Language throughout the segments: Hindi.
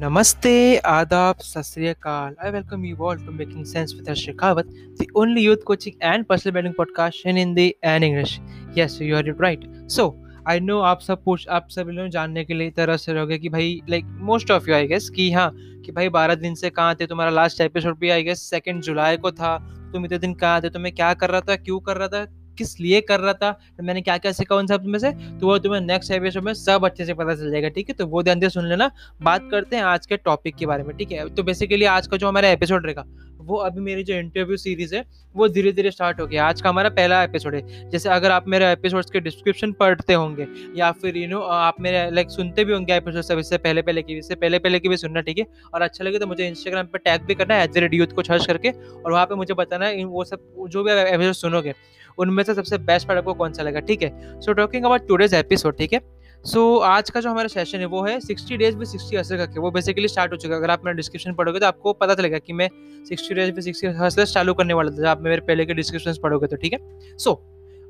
Namaste, Adab, Sasriyakal. I welcome you all to Making Sense with Harsh Shekhawat, the only youth coaching and personal branding podcast in Hindi and English. Yes, you heard it right. So, I know आप सब पूछ आप सब लोग जानने के लिए तरह से रहोगे कि भाई like most of you I guess कि हाँ कि भाई बारह दिन से कहाँ थे तुम्हारा लास्ट एपिसोड भी आई गेस सेकेंड जुलाई को था तुम इतने दिन कहाँ थे तुम्हें क्या कर रहा था क्यों कर रहा था किस लिए कर रहा था तो मैंने क्या क्या सीखा उन सब में से तो वो तुम्हें नेक्स्ट एपिसोड में सब अच्छे से पता चल जाएगा, ठीक है? तो वो ध्यान सुन लेना। बात करते हैं आज के टॉपिक के बारे में, ठीक है? तो बेसिकली आज का जो हमारा एपिसोड रहेगा, वो अभी मेरी जो इंटरव्यू सीरीज़ है, वो धीरे धीरे स्टार्ट हो गया। आज का हमारा पहला एपिसोड है। जैसे अगर आप मेरे एपिसोड्स के डिस्क्रिप्शन पढ़ते होंगे, या फिर यू नो आप मेरे लाइक सुनते भी होंगे एपिसोड सब, इससे पहले पहले की इससे पहले पहले की भी सुनना, ठीक है? और अच्छा लगे तो मुझे इंस्टाग्राम पर टैग भी करना है एज रेड यूथ को सर्च करके, और वहाँ पर मुझे बताना है वो सब, जो भी एपिसोड सुनोगे उनमें से सबसे बेस्ट पार्ट आपको कौन सा लगा ठीक है? So talking about today's episode ठीक है? सो so, आज का जो हमारा सेशन है वो है सिक्सटी डेज़ भी सिक्सटी हसल करके। वो बेसिकली स्टार्ट हो चुका है। अगर आप मेरा डिस्क्रिप्शन पढ़ोगे तो आपको पता चलेगा कि मैं सिक्सटी डेज़ भी सिक्सटी हसल चालू करने वाला था आप मेरे पहले के डिस्क्रिप्शन पढ़ोगे तो ठीक है? सो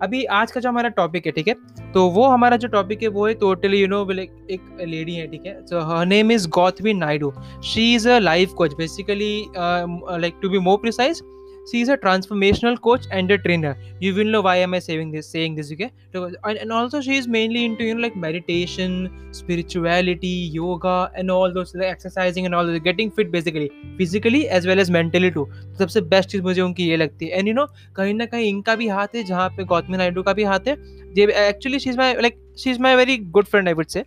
अभी आज का जो हमारा टॉपिक है ठीक है? तो वो हमारा जो टॉपिक है वो है टोटली यू नो एक लेडी है ठीक है? So her name is Gautami Naidu she is a life coach basically like to be more precise she is a transformational coach and a trainer you will know why am i saying this saying this okay and, and also she is mainly into you know like meditation spirituality yoga and all those like exercising and all those getting fit basically physically as well as mentally too सबसे बेस्ट चीज़ मुझे उनकी ये लगती है एंड यू नो कहीं ना कहीं इनका भी हाथ है जहाँ पे गौतमी नायडू का भी हाथ है actually she is my like she is my very good friend I would say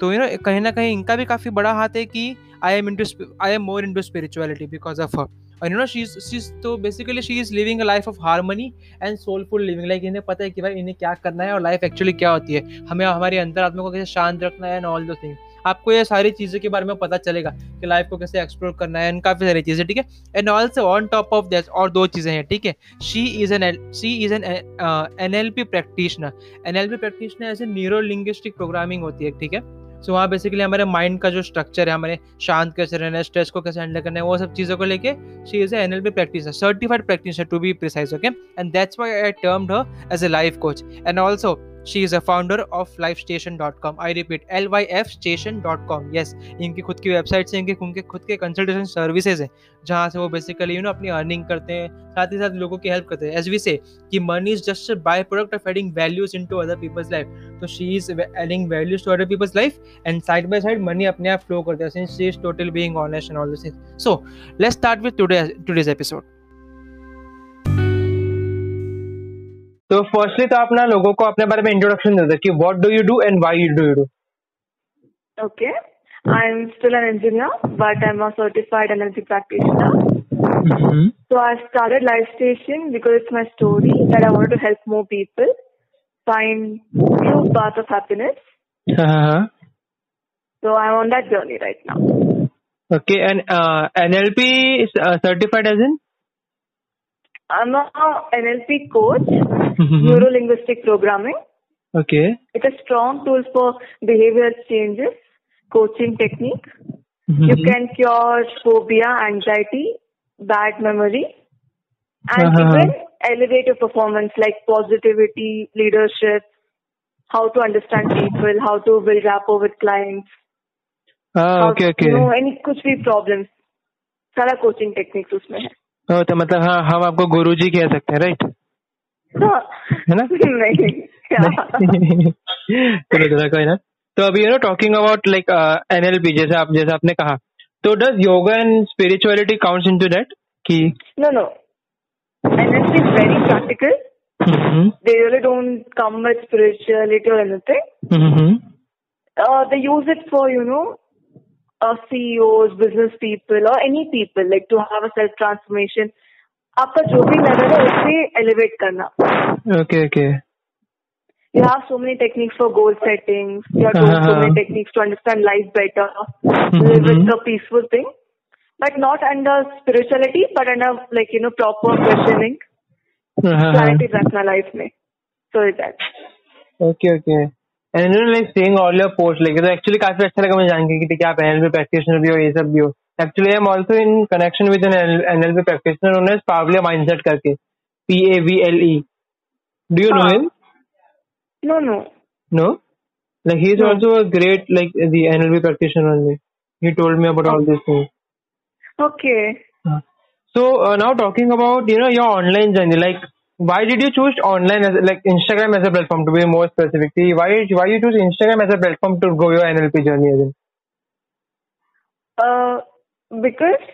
तो यू नो कहीं ना कहीं इनका भी काफ़ी बड़ा हाथ है कि I am into I am more into spirituality because of her और यू नो शी शी तो basically she is living a life of harmony and soulful living like इन्हें पता है कि भाई इन्हें क्या करना है और लाइफ एक्चुअली क्या होती है। हमें हमारे अंतरात्मा को कैसे शांत रखना है एंड ऑल दो थिंग आपको ये सारी चीज़ों के बारे में पता चलेगा कि लाइफ को कैसे एक्सप्लोर करना है। एंड काफ़ी सारी चीज़ें, ठीक है? And also on top of this और दो चीज़ें हैं, ठीक है? She is an she is an N L P practitioner N L P practitioner ऐसे न्यूरो लिंग्विस्टिक प्रोग्रामिंग होती है, ठीक है? सो वहाँ बेसिकली हमारे माइंड का जो स्ट्रक्चर है, हमारे शांत कैसे रहना है स्ट्रेस को कैसे हैंडल करना है, वो सब चीज़ों को लेके she is N L B practice certified practice to be precise okay and that's why I termed her as a life coach and also she is a founder of life station dot com I repeat L Y F station dot com yes इनकी खुद की वेबसाइट से, इनके उनके खुद के कंसल्टेशन सर्विसेज़ हैं, जहाँ से वो बेसिकली यू नो अपनी अर्निंग करते हैं, साथ ही साथ लोगों की हेल्प करते हैं। एज वी से कि money is just by product of adding values into other peoples life तो she is adding values to other peoples life and side by side money अपने आप फ्लो करते हैं so let's start with episode तो फर्स्टली तो आप लोगों को अपने बारे में इंट्रोडक्शन दे कि what do you do and why you do you do okay I am still an engineer but I am a certified energy practitioner so I started life station because it's my story that I want to help more people find true path of happiness so I am on that journey right now okay and NLP certified as in I'm a NLP coach, Mm-hmm. neuro linguistic programming. Okay. It's a strong tool for behavioral changes, coaching technique. You Mhm. can cure phobia, anxiety, bad memory, and Uh-huh. even elevate your performance like positivity, leadership, how to understand people, how to build rapport with clients, हाँ how okay to, okay you know, any कुछ भी problems. सारा coaching techniques उसमें है. ओ, तो मतलब हाँ हम आपको गुरुजी कह सकते हैं राइट है ना? नहीं चलो चलो कोई ना। तो अभी you know talking about like NLP जैसे आप जैसे आपने कहा तो does yoga and spirituality counts into that कि no. NLP is very practical. Hmm, They really don't come with spirituality or anything. Hmm, uh, they use it for you know uh, CEOs, business people, or any people like to have a self transformation. आपका जो भी लेवल है उसे एलिवेट करना okay okay You have so many techniques for goal setting. You have so Uh-huh. many techniques to understand life better, Mhm. live with a peaceful thing, but not under spirituality, but under like you know proper questioning, clarity रखना life में. So is that. Okay okay And so now talking about you know your online journey like why did you choose online as like Instagram as a platform to be more specific? Why why you choose Instagram as a platform to go your NLP journey? As in? Uh, because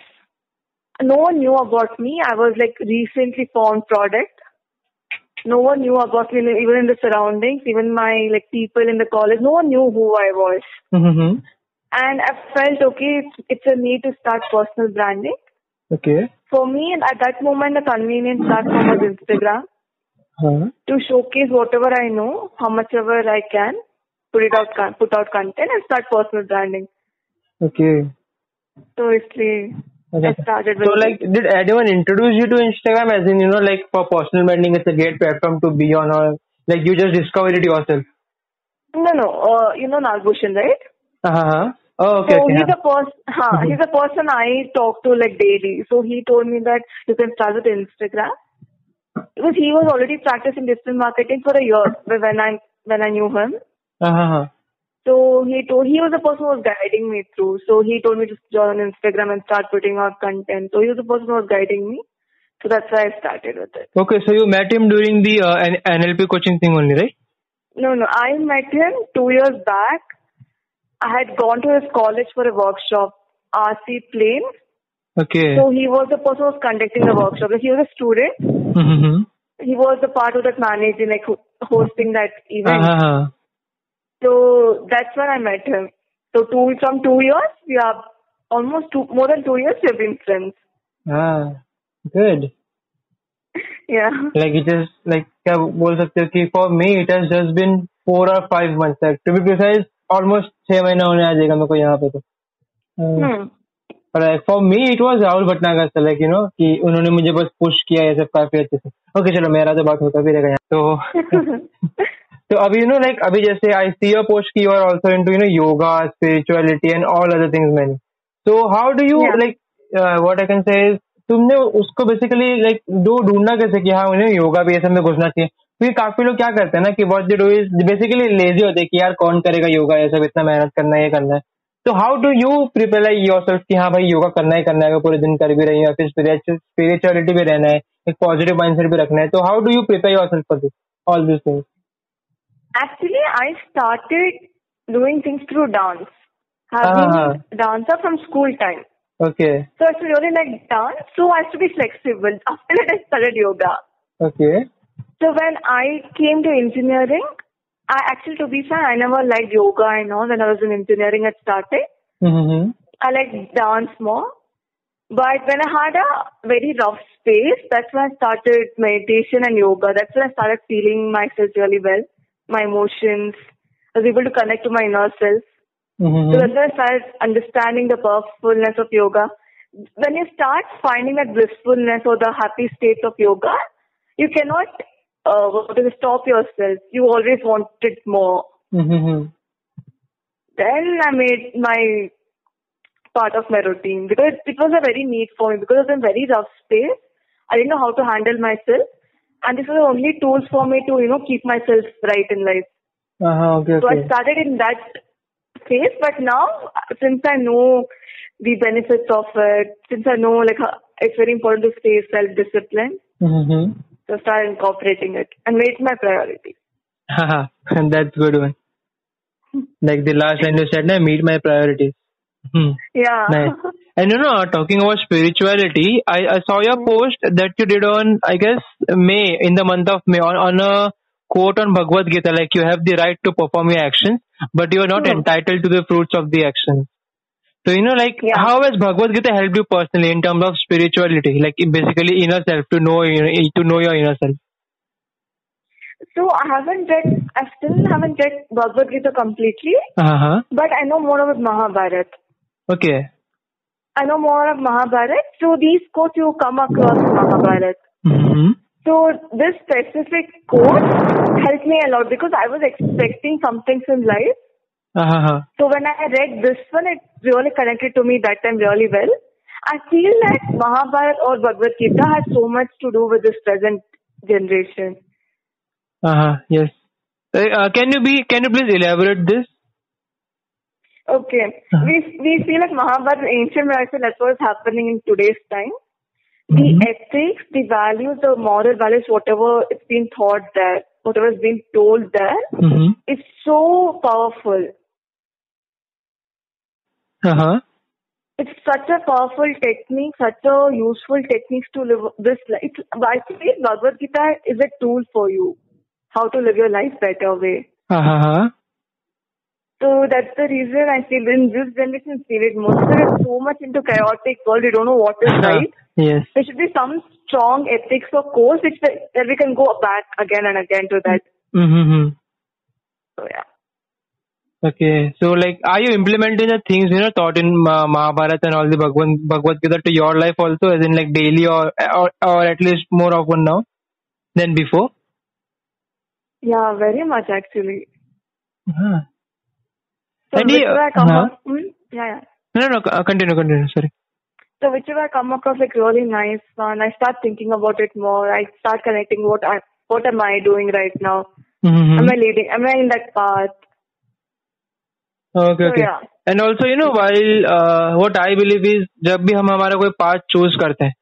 no one knew about me. I was like recently formed product. No one knew about me, even in the surroundings, even my like people in the college. No one knew who I was, Mm-hmm. and I felt okay. It's, it's a need to start personal branding. Okay. For me, at that moment, the convenient platform was Instagram Huh. to showcase whatever I know, how much ever I can, put it out, put out content, and start personal branding. Okay. So it's Okay. I started with So like, did anyone introduce you to Instagram? As in, you know, like for personal branding, it's a great platform to be on, or like you just discovered it yourself. no, no, uh, you know Nagbhushan, right? Uh-huh. Oh, okay. so okay. he's huh. a person, huh, Mhm. he's a person I talk to like daily. So he told me that you can start with Instagram because he was already practicing digital marketing for a year when I when I knew him. Uh-huh. So he told he was the person who was guiding me through. So he told me to join Instagram and start putting out content. So he was the person who was guiding me. So that's why I started with it. Okay, so you met him during the uh, NLP coaching thing only, right? No, no, I met him two years back. I had gone to his college for a workshop, RC Plain. Okay. So he was the person who was conducting the workshop. Like he was a student. Mm-hmm. He was the part of that managing, like ho- hosting that event. Uh-huh. So that's when I met him. So two from two years, we are almost two more than two years. We have been friends. Ah, good. Yeah. Like it is like क्या बोल सकते हो कि for me it has just been four or five months. Like to be precise, almost छह महीना होने आ जाएगा मेरे को यहाँ पे तो. For me it was Rahul Bhatnagar से like you know कि उन्होंने मुझे बस पुश किया ये सब काफ़ी अच्छे से. ओके चलो मेरा तो बात होता भी रहेगा यहाँ. तो तो अभी यू नो लाइक अभी जैसे आई सी योर पोस्ट की you are also into you know yoga spirituality and all other things many so how do you like what I can say तुमने उसको बेसिकली लाइक दो ढूंढना कैसे कि हाँ उन्हें योगा भी ऐसे में घुसना चाहिए क्योंकि काफ़ी लोग क्या करते हैं ना कि what they do is basically lazy होते हैं कि यार कौन करेगा योगा ये सब इतना मेहनत करना है ये करना है तो how do you prepare like yourself कि हाँ भाई योगा करना ही करना है अगर पूरे दिन कर भी रही है फिर स्पिरिचुअलिटी भी रहना है एक पॉजिटिव माइंडसेट भी रखना है तो how do you prepare yourself for this all this things started doing things through dance. Have Ah. been dancer from school time. Okay. So I used to really like dance. So I used to be flexible. After that, I started yoga. Okay. So when I came to engineering, I actually, to be fair, I never liked yoga and all. When I was in engineering at starting, Mm-hmm. I liked dance more. But when I had a very rough space, that's when I started meditation and yoga. That's when I started feeling myself really well, my emotions. I was able to connect to my inner self. So Mm-hmm. that's when I started understanding the powerfulness of yoga. When you start finding that blissfulness or the happy state of yoga, you cannot uh, what it, stop yourself. You always wanted more. Mm-hmm. Then I made my part of my routine because it was a very need for me because I was in very rough space. I didn't know how to handle myself. And this was the only tools for me to, you know, keep myself right in life. Uh-huh. Okay. So I started in that phase, but now since I know the benefits of it, since I know like how it's very important to stay self-disciplined, Mm-hmm. So I started incorporating it and made it my priority. Haha. And that's good one. Like the last line you said, na, meet my priorities. Hmm. Yeah. Nice. And you know, talking about spirituality, I, I saw your post that you did on, I guess, May, in the month of May, on, on a quote on Bhagavad Gita, like you have the right to perform your actions, but you are not Hmm. entitled to the fruits of the actions. So, you know, like, Yeah. how has Bhagavad Gita helped you personally in terms of spirituality? Like, basically inner self, to know, you know, to know your inner self. So I haven't read, I still haven't read Bhagavad Gita completely, Uh-huh. but I know more about Mahabharat. Okay. I know more of Mahabharat. So these quotes you come across in Mahabharat. Mm-hmm. So this specific quote helped me a lot because I was expecting something from life. Uh-huh. So when I read this one, it really connected to me that time really well. I feel that Mahabharat or Bhagavad Gita has so much to do with this present generation. Uh-huh. Yes. Uh, uh, can you be, can you please elaborate this? Okay. Uh-huh. We we feel like Mahabharata ancient medicine, that's what's happening in today's time. The Mhm. ethics, the values, the moral values, whatever it's been taught there, whatever has been told there, Mm-hmm. is so powerful. Uh-huh. It's such a powerful technique, such a useful technique to live this life. I feel Bhagavad Gita is a tool for you, how to live your life better way. Uh-huh. So that's the reason I feel in this generation period, most of is so much into chaotic world, we don't know what is right. Yes. There should be some strong ethics or course which we can go back again and again to that. Mm-hmm. So yeah. Okay. So, like, are you implementing the things, you know, taught in Ma- Mahabharata and all the Bhagavad, Bhagavad Gita to your life also, as in, like, daily or, or, or at least more often now than before? Yeah, very much actually. Uh-huh. So And you- whichever I come uh-huh. up, hmm? yeah, yeah. No, no, uh, continue, continue. Sorry. So whichever I come across like really nice one, I start thinking about it more. I start connecting what I what am I doing right now? Mm-hmm. Am I leading? Am I in that path? Okay. yeah. And also you know while what I believe is जब भी हम हमारा कोई पाथ चूज़ करते हैं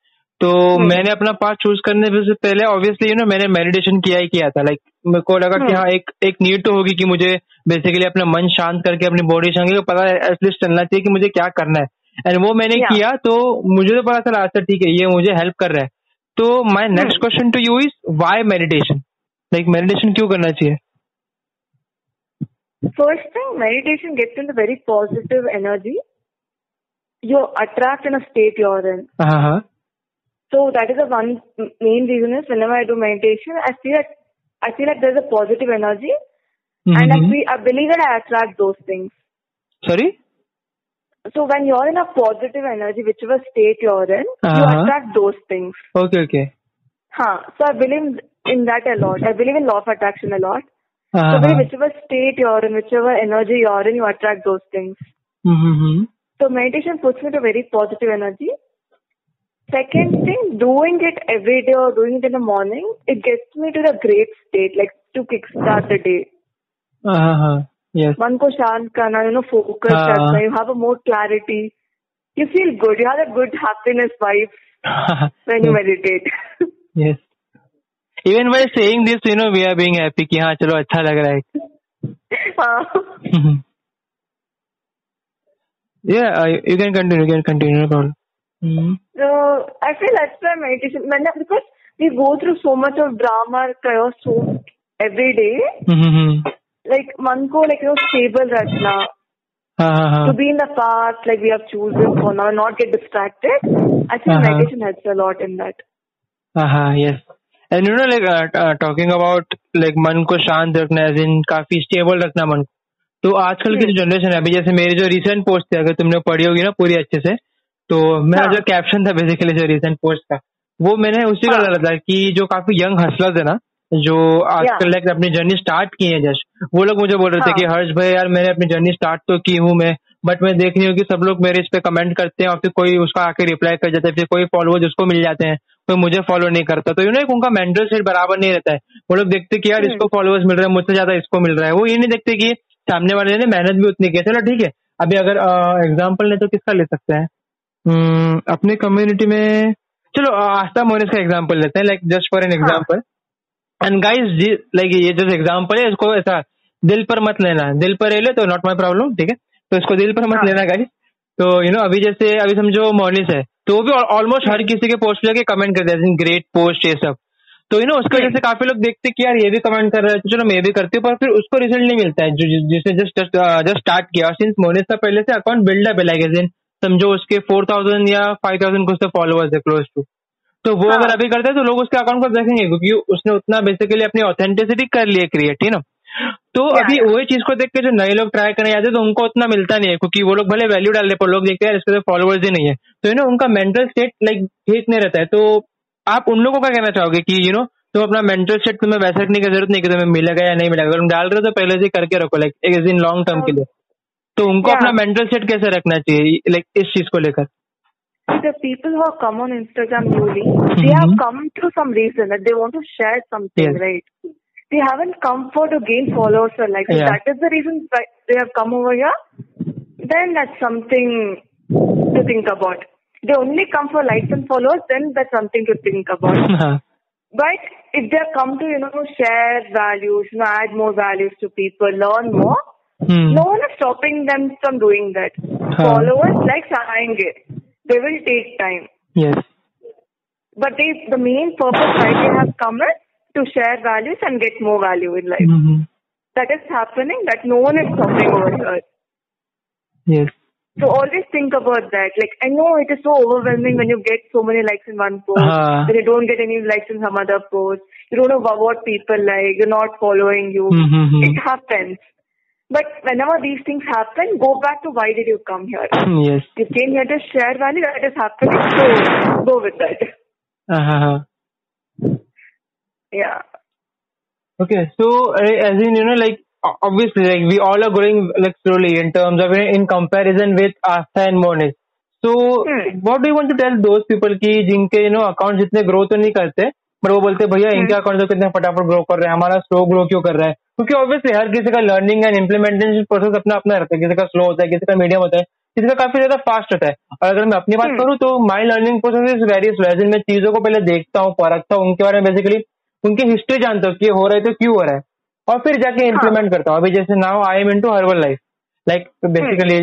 तो हम्म। मैंने अपना पाथ चूज़ करने से पहले ऑब्वियसली यू नो मैंने मेडिटेशन किया ही किया था लाइक like, मेरे को लगा hmm. कि। हाँ एक एक नीड तो होगी कि मुझे बेसिकली अपना मन शांत करके अपनी बॉडी शांत करके पता एटलीस्ट चलना चाहिए कि मुझे क्या करना है एंड वो मैंने Yeah. किया तो मुझे तो पता चला अच्छा ठीक है ये मुझे हेल्प कर रहा है तो my next question to you is why meditation like meditation क्यों करना चाहिए First thing, meditation gets into very positive energy. You attract in a state you're in. Uh-huh. So that is the one main reason is whenever I do meditation, I feel that I feel like there's a positive energy, mm-hmm. and I, mm-hmm. I believe that I attract those things. Sorry. So when you're in a positive energy, whichever state you're in, uh-huh. you attract those things. Okay, okay. Huh. So I believe in that a lot. I believe in law of attraction a lot. Uh-huh. So, by whichever state you're in, whichever energy you're in, you attract those things. Mm-hmm. So, meditation puts me to very positive energy. Second thing, doing it every day or doing it in the morning, it gets me to the great state, like to kickstart the day. Uh-huh. Yes. One ko can karna, you know, focus uh-huh. you have a more clarity. You feel good. You have a good happiness vibe when you meditate. yes. Even by saying हाँ चलो अच्छा लग रहा है। To be in like not get distracted I think lot in and you know like talking about like मन को शांत रखना एज इन काफ़ी स्टेबल रखना मन को तो आजकल की जो जनरेशन है अभी जैसे मेरी जो रिसेंट पोस्ट थी अगर तुमने पढ़ी होगी ना पूरी अच्छे से तो मेरा हाँ. जो कैप्शन था बेसिकली जो रिसेंट पोस्ट का वो मैंने उसी का हाँ. डाला था कि जो काफ़ी यंग हसलर्स है ना जो आजकल लाइक अपनी जर्नी स्टार्ट की है जस्ट वो लोग मुझे बोल रहे थे हाँ. कि हर्ष भाई यार मैंने अपनी जर्नी स्टार्ट तो की हूँ मैं बट मैं देख रही हूँ कि सब लोग मेरे इस पे कमेंट करते हैं और फिर कोई उसका आके रिप्लाई कर जाता है फिर कोई फॉलोअर्स उसको मिल जाते हैं कोई मुझे फॉलो नहीं करता। तो यू नो उनका मेंटल सेट बराबर नहीं रहता है। वो लोग देखते कि यार हम्म. इसको फॉलोअर्स मिल रहे हैं मुझसे ज़्यादा इसको मिल रहा है। वो ये नहीं देखते कि सामने वाले ने मेहनत भी उतनी की है। चलो ठीक है। अभी अगर एग्ज़ाम्पल ले तो किसका ले सकते हैं? हम्म, अपने कम्युनिटी में चलो आस्था मोनिस का एग्ज़ाम्पल लेते हैं like just for an example and guys like ये जो एग्ज़ाम्पल है इसको ऐसा दिल पर मत लेना। दिल पर ले लो तो नॉट माई प्रॉब्लम ठीक है? तो इसको दिल पर मत हाँ. लेना गाइस तो यू नो अभी जैसे अभी समझो मोनिस है। तो वो भी ऑलमोस्ट हर किसी के पोस्ट लेके कमेंट करते हैं ग्रेट पोस्ट ये सब। तो यू नो उसकी वजह से काफ़ी लोग देखते हैं कि यार ये भी कमेंट कर रहा है। तो चलो मैं भी करती हूँ पर फिर उसको रिज़ल्ट नहीं मिलता है। जो जिसने जस्ट जस्ट स्टार्ट किया। सिंस मोनिस का पहले से अकाउंट बिल्डअप है लाइक समझो उसके फोर थाउज़ेंड या फाइव थाउज़ेंड कुछ फॉलोअर्स है क्लोज टू तो वो हाँ. अगर अभी करते हैं तो लोग उसके अकाउंट को देखेंगे क्योंकि उसने उतना बेसिकली अपनी ऑथेंटिसिटी कर ली है क्रिएट है ना तो Yeah, अभी वही चीज़ को देख के जो नए लोग ट्राई करने जाते हैं तो उनको उतना मिलता नहीं है क्योंकि वो लोग भले वैल्यू डाल रहे पर लोग देखते हैं इसके फॉलोअर्स ही नहीं है। तो यू नो उनका मेंटल स्टेट लाइक ठीक नहीं रहता है। तो आप उन लोगों का कहना चाहोगे कि यू नो तुम अपना मेंटल स्टेट तुम्हें वैसा रखने की ज़रूरत नहीं कि तुम्हें मिलेगा या नहीं मिलेगा। अगर तुम डाल रहे हो तो पहले से करके रखो लाइक एक इन लॉन्ग टर्म के लिए। तो उनको अपना मेंटल स्टेट कैसे रखना चाहिए लाइक इस चीज़ को लेकर? The people who have come on Instagram newly, they have Mhm. come through some reason that they want to share something, Yes. right? they haven't come for to gain followers or like yeah. that is the reason why they have come over here. Then that's something to think about. They only come for likes and followers then that's something to think about. Uh-huh. But if they come to you know share values you know add more values to people learn more hmm. no one is stopping them from doing that. Huh. followers like sayenge they will take time. Yes. But they the main purpose why they have come is to share values and get more value in life. Mm-hmm. That is happening, that no one is stopping over here. Yes. So always think about that. Like I know it is so overwhelming when you get so many likes in one post, uh, you don't get any likes in some other post. You don't know what people like. You're not following you. Mm-hmm. It happens. But whenever these things happen, go back to why did you come here? Mm-hmm, yes. You came here to share value that is happening, so go with that. Uh-huh. Yeah. Okay, so uh, as in you know, like o- obviously, like we all are growing like slowly in terms of in comparison with Asta and Monish. So, Hmm. what do you want to tell those people की जिनके you know अकाउंट जितने ग्रो तो नहीं करते पर वो बोलते हैं, भैया इनके अकाउंट तो कितने फटाफट ग्रो कर रहे हैं हमारा स्लो ग्रो क्यों कर रहा है क्योंकि ऑब्वियसली हर किसी का लर्निंग एंड इम्प्लीमेंटेशन प्रोसेस अपना अपना रहता है किसी का स्लो होता है किसी का मीडियम होता है किसी का काफ़ी ज़्यादा फास्ट होता है और अगर मैं अपनी बात Hmm. करूँ तो my learning process is very slow मैं चीज़ों को पहले देखता हूँ परखता हूँ उनके बारे में बेसिकली उनकी हिस्ट्री जानता हूँ कि हो रहा है तो क्यों हो रहा है? और फिर जाके इम्प्लीमेंट करता हूँ। अभी जैसे now I am into Herbalife like basically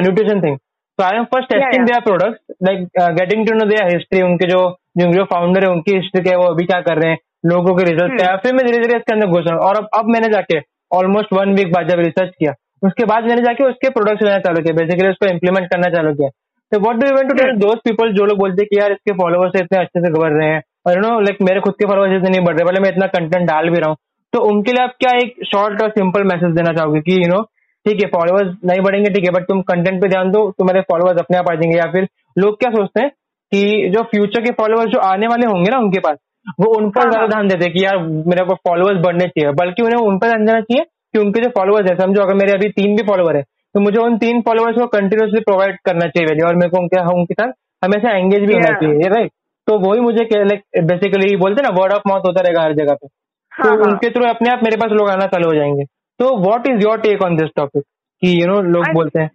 nutrition thing so I am first testing yeah. their products, like uh, getting to know their history, उनके जो जो फाउंडर है उनकी हिस्ट्री क्या है वो अभी क्या कर रहे हैं लोगों के रिज़ल्ट क्या है। फिर मैं धीरे धीरे इसके अंदर घुस रहा हूँ। और अब अब मैंने जाके ऑलमोस्ट वन वीक बाद जब रिसर्च किया उसके बाद मैंने जाके उसके प्रोडक्ट्स लेना चालू किया बेसिकली उसको इम्प्लीमेंट करना चालू किया। तो what do you want to tell दोस्त पीपल जो लोग बोलते हैं कि यार इसके फॉलोअर्स इतने अच्छे से बढ़ रहे हैं और यू नो लाइक मेरे खुद के फॉलोअर्स इतने नहीं बढ़ रहे भले मैं इतना कंटेंट डाल भी रहा हूँ। तो उनके लिए आप क्या एक शॉर्ट और सिंपल मैसेज देना चाहोगे कि यू नो ठीक है फॉलोअर्स नहीं बढ़ेंगे ठीक है बट तुम कंटेंट पे ध्यान दो तुम्हारे फॉलोअर्स अपने आप आ जाएँगे या फिर लोग क्या सोचते हैं कि जो फ्यूचर के फॉलोअर्स जो आने वाले होंगे ना उनके पास वो उन पर हाँ, ज़्यादा हाँ। ध्यान देते हैं कि यार मेरे को फॉलोअर्स बढ़ने चाहिए बल्कि उन्हें उन पर ध्यान देना चाहिए कि उनके जो फॉलोअर्स है समझो अगर मेरे अभी तीन भी फॉलोअर है तो मुझे उन तीन फॉलोअर्स को कंटिन्यूसली प्रोवाइड करना चाहिए और मेरे को उनके उनके साथ हमेशा एंगेज भी होना चाहिए राइट तो वही मुझे लाइक बेसिकली बोलते ना वर्ड ऑफ़ माउथ होता रहेगा हर जगह पे तो हाँ, हाँ. उनके थ्रू अपने आप मेरे पास लोग आना चालू हो जाएँगे तो what is your take on this topic कि यू नो लोग I- बोलते हैं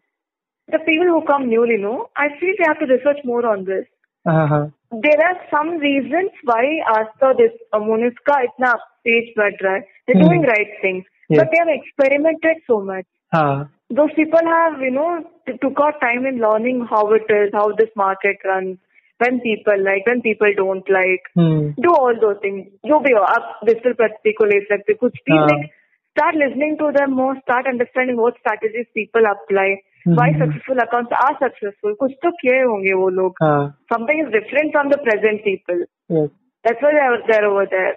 The people who come newly, no, I feel they have to research more on this. हाँ हाँ There are some reasons why Asta this uh, Monisca इतना तेज बढ़ रहा है. They're Hmm. doing right things, Yes. but they have experimented so much. हाँ Those people have, you know, took out time in learning how it is, how this market runs, when people like, when people don't like. Hmm Do all those things. जो भी हो, आप डिजिटल प्रति को ले सकते हो, कुछ भी हाँ. like start listening to them more, start understanding what strategies people apply, why hmm. successful accounts are successful. कुछ तो किए होंगे वो लोग. हाँ Something is different from the present people. yes That's why they're, they're over there.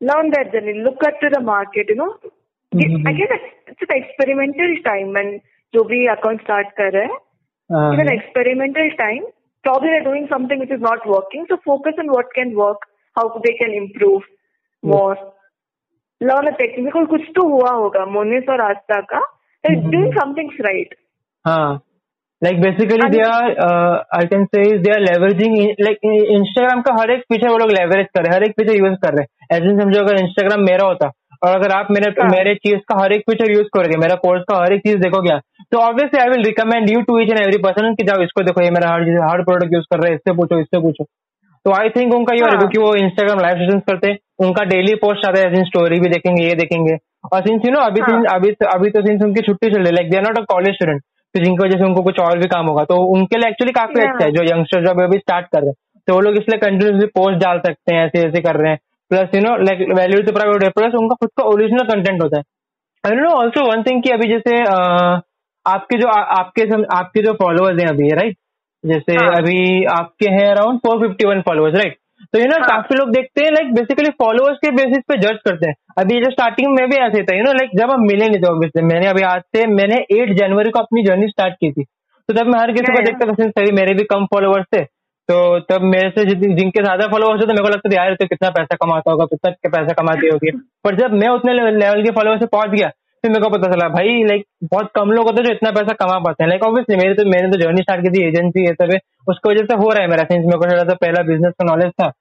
Learn that journey. Look at to the market, you know. Mhm. I guess it's, it's an experimental time when जो भी account start कर रहे हैं. हाँ It's an experimental time. Probably they're doing something which is not working. So focus on what can work, how they can improve more. Learn a technique. बिल्कुल कुछ तो हुआ होगा मोनिस और आस्था का. Mhm. doing something right. हाँ like basically they are I can say they are leveraging like Instagram का हर एक फीचर वो लोग लेवरेज कर रहे हैं हर एक फीचर यूज़ कर रहे हैं ऐसे समझो अगर इंस्टाग्राम मेरा होता और अगर आप मेरे हाँ. मेरे चीज़ का हर एक फीचर यूज़ करोगे मेरा कोर्स का हर एक चीज़ देखोगे तो obviously I will recommend you to each and every person कि जाओ इसको देखो ये मेरा हर चीज़ हर प्रोडक्ट यूज़ कर रहे हैं इससे पूछो इससे पूछो तो आई थिंक उनका ये रहा है. क्योंकि वो इंस्टाग्राम लाइव सेशन करते हैं उनका डेली पोस्ट आता है स्टोरी भी देखेंगे ये देखेंगे और सिंस यू नो अभी हाँ. अभी अभी तो सिंस उनकी छुट्टी चल रही है like they are not a college student तो जिनकी वजह से उनको कुछ और भी काम होगा तो उनके लिए एक्चुअली काफ़ी अच्छा है जो यंगस्टर जो अभी स्टार्ट कर रहे हैं तो वो लोग इसलिए कंटिन्यूसली पोस्ट डाल सकते हैं ऐसे ऐसे कर रहे हैं plus you know like value to private है प्लस उनका खुद का ओरिजिनल कंटेंट होता है I know also one thing कि अभी जैसे आपके जो आ- आपके सम, आपके जो फॉलोअर्स हैं अभी राइट जैसे हाँ. अभी आपके हैं around four fifty one followers right तो यू नो हाँ. काफ़ी लोग देखते हैं लाइक बेसिकली फॉलोअर्स के बेसिस पे जज करते हैं अभी जो स्टार्टिंग में भी ऐसे था यू नो लाइक जब हम मिले नहीं थे ऑब्वियसली मैंने अभी आज से मैंने एट जनवरी को अपनी जर्नी स्टार्ट की थी तो तब मैं हर किसी को. देखता था तभी मेरे भी कम फॉलोअर्स थे तो तब मेरे से जिन- जिनके ज़्यादा फॉलोअर्स थे तो मेरे को लगता था यार तो कितना पैसा कमाता होगा कितना पैसा कमाती होगी। पर जब मैं उतने लेवल के फॉलोअर्स से पहुँच गया फिर मेरे को पता चला भाई लाइक बहुत कम लोग होते हैं जो इतना पैसा कमा पाते हैं। लाइक ऑब्वियसली मेरे तो मैंने तो जर्नी स्टार्ट की थी एजेंसी ये सब है। उसकी वजह से हो रहा है मेरा सिंस मेरे को थोड़ा सा पहला बिज़नेस का नॉलेज था।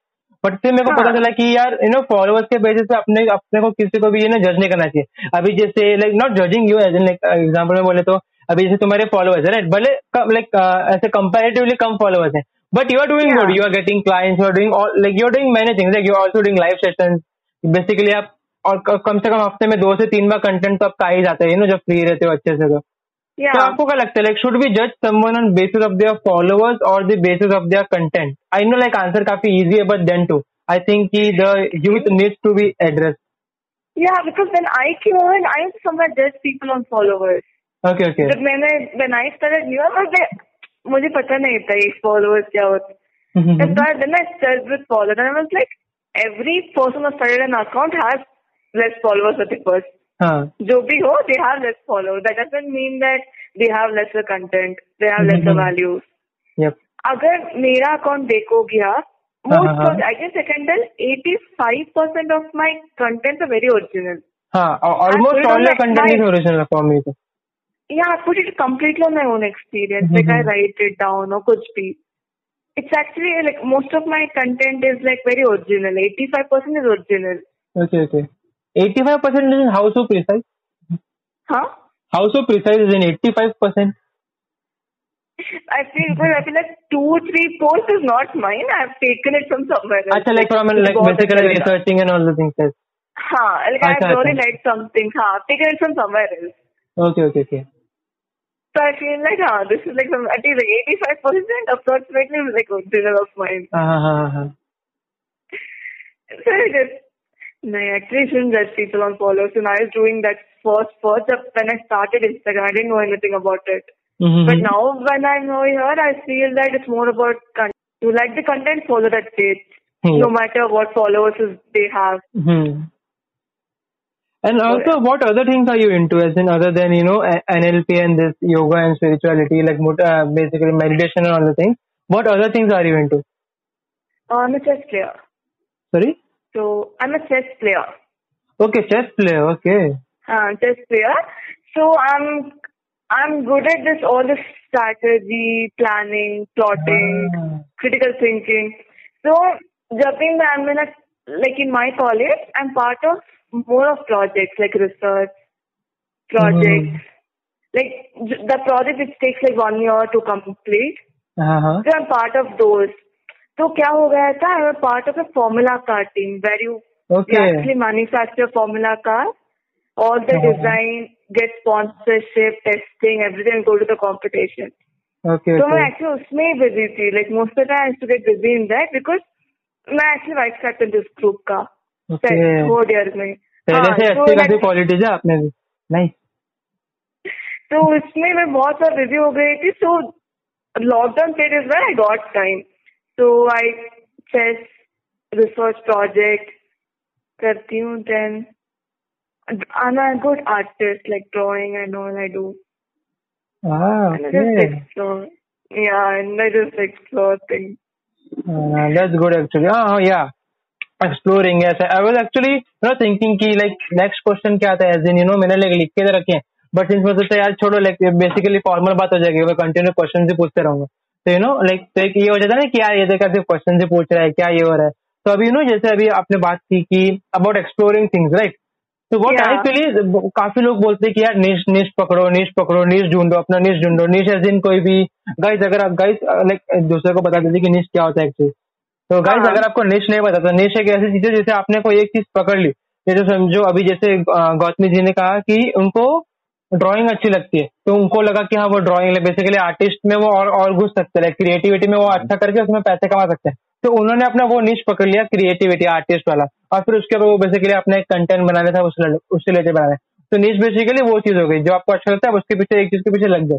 बट फिर मेरे को हाँ. पता चला कि यार यू नो फॉलोअर्स के बेसिस पे अपने अपने को किसी को भी ये ना जज नहीं करना चाहिए। अभी जैसे like not judging you as like example में बोले तो अभी जैसे तुम्हारे फॉलोअर्स है राइट भले लाइक ऐसे कंपेरेटिवली कम फॉलोअर्स हैं। But you are doing Yeah. Good you are getting clients you are doing like you are doing many things like you also doing live sessions basically आप और कम से कम हफ़्ते में दो से तीन बार कंटेंट तो आपका आ ही जाता है यू नो जब फ्री रहते हो अच्छे से तो। तो आपको क्या लगता है? लाइक शुड बी जज someone on basis of their followers और the basis of their content I know like answer काफ़ी इजी है but then to I think कि the youth needs to be address Yeah, because when I came on, I somewhere judge people on followers. Okay okay But when I started new, I was like, मुझे पता नहीं था एक फॉलोअर्स क्या होते हैं। Like every person of studded an account has less followers per se जो भी हो they have less followers that doesn't mean that they have less content they have less value अगर मेरा अकाउंट देखोगे आप very original almost all original for me तो। yeah, I put it completely on my own experience. Mm-hmm. Like I mm-hmm. write it down or could be. It's actually like most of my content is like very original. Eighty five percent is original. Okay, okay. Eighty five percent is how so precise? Huh? How so precise is in eighty five percent? I feel because I feel like two, three posts is not mine. I've taken it from somewhere else. Achha, like from like basically researching and all the things. Yes. Huh, like Achha, I've really liked something. Huh, taken it from somewhere else. Okay, okay, okay. So I feel like, ah, this is like some, at least like 85% approximately is like original of mine. Uh-huh. So I just, no, I actually shouldn't judge people on followers. And I was doing that first, first up when I started Instagram, I didn't know anything about it. Mm-hmm. But now when I'm over here, I feel that it's more about content. You like the content, follow that page. Mm-hmm. No matter what followers they have. Mm-hmm. And also, what other things are you into, as in other than you know NLP and this yoga and spirituality, like uh, basically meditation and all the things? What other things are you into? Uh, I'm a chess player. Sorry. So I'm a chess player. Okay, chess player. Okay. Uh, chess player. So I'm I'm good at this all this strategy, planning, plotting, ah. critical thinking. So jumping, I'm in a, like in my college, I'm part of more of projects like research projects. Like j- the project which takes like one year to complete. हाँ हाँ. So I'm part of those. तो क्या हो गया था? I'm a part of a formula car team where you you Okay. actually manufacture formula car, all the Uh-huh. design, get sponsorship, testing, everything, and go to the competition. Okay. So मैं Okay. actually उसमें ही busy थी. Like most of the time I used to get busy in that because मैं actually vice captain this group का. Okay. थर्ड ईयर में. पहले हाँ, से अच्छी खासी क्वालिटीज है आपने भी. Nice. तो उसमें मैं बहुत सारा बिज़ी हो गई थी so lockdown period is I got time so I chase research project करती हूँ then I am good artist like drawing and all I do and I just okay. explore yeah and I just explore things Uh, that's good actually. Oh yeah, exploring. Yes, I was actually you know thinking कि like next question क्या था as in you know मैंने like लिख के रखे हैं। But since मैं सोचा यार छोड़ो like basically formal बात हो जाएगी। मैं continue question ही पूछते रहूँगा। तो यू नो लाइक तो एक ये हो जाता है ना कि यार ये देखा सिर्फ़ क्वेश्चन ही पूछ रहा है क्या ये हो रहा है? तो अभी यू नो जैसे अभी आपने बात की कि अबाउट एक्सप्लोरिंग थिंग्स राइट तो वो. टाइम के लिए काफ़ी लोग बोलते हैं कि यार निश निश पकड़ो निश पकड़ो निश ढूंढो अपना निश ढूंढो। निश एज इन कोई भी गाइस अगर आप गाइस लाइक दूसरे को बता देते कि निश क्या होता है एक्चुअली तो गाइस हाँ। अगर आपको निश नहीं पता तो निश एक ऐसी चीज़ है जैसे आपने कोई एक चीज़ पकड़ ली। जैसे समझो अभी जैसे गौतमी जी ने कहा कि उनको ड्राइंग अच्छी लगती है। तो उनको लगा कि हाँ वो ड्राइंग बेसिकली आर्टिस्ट में वो और और घुस सकते हैं। क्रिएटिविटी में वो अच्छा करके उसमें पैसे कमा सकते हैं। तो उन्होंने अपना वो निश पकड़ लिया क्रिएटिविटी आर्टिस्ट वाला। और फिर उसके बाद वो बेसिकली अपना एक कंटेंट बनाना था उस उससे रिलेटेड बनाना। तो निश बेसिकली वो चीज़ हो गई। जो आपको अच्छा लगता है उसके पीछे एक चीज़ के पीछे लग जाए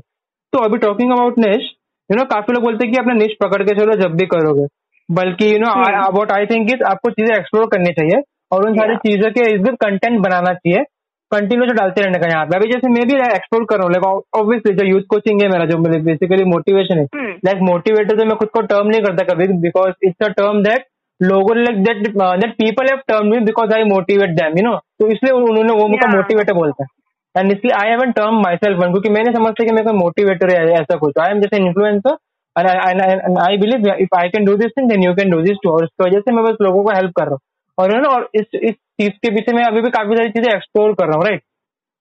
तो अभी talking about niche you know काफ़ी लोग बोलते हैं कि अपना निश पकड़ के चलो जब भी करोगे। बल्कि you know Hmm. About I think is आपको चीज़ें एक्सप्लोर करनी चाहिए और उन सारी चीज़ों के इज़्ज़त कंटेंट बनाना चाहिए। कंटिन्यू जो डालते रहने का यहाँ पे। अभी जैसे मैं भी एक्सप्लोर कर रहा हूँ ऑब्वियसली जो यूथ कोचिंग है मेरा जो बेसिकली मोटिवेशन है। Hmm. लाइक मोटिवेटर तो मैं खुद को टर्म नहीं करता कभी because it's a term that लोगों like that that people have term me because I motivate them you know तो इसलिए उन्होंने वो Yeah. मोटिवेटर बोलता है। एंड इसलिए I haven't term myself one क्योंकि मैंने समझता कि मैं कोई मोटिवेटर है ऐसा कुछ। आई एम जैसे influencer and I believe if I can do this thing then you can do this too और इसकी वजह से मैं बस लोगों को हेल्प कर रहा हूँ और यू नो और इस इस चीज़ के पीछे मैं अभी भी काफ़ी सारी चीज़ें एक्सप्लोर कर रहा हूँ राइट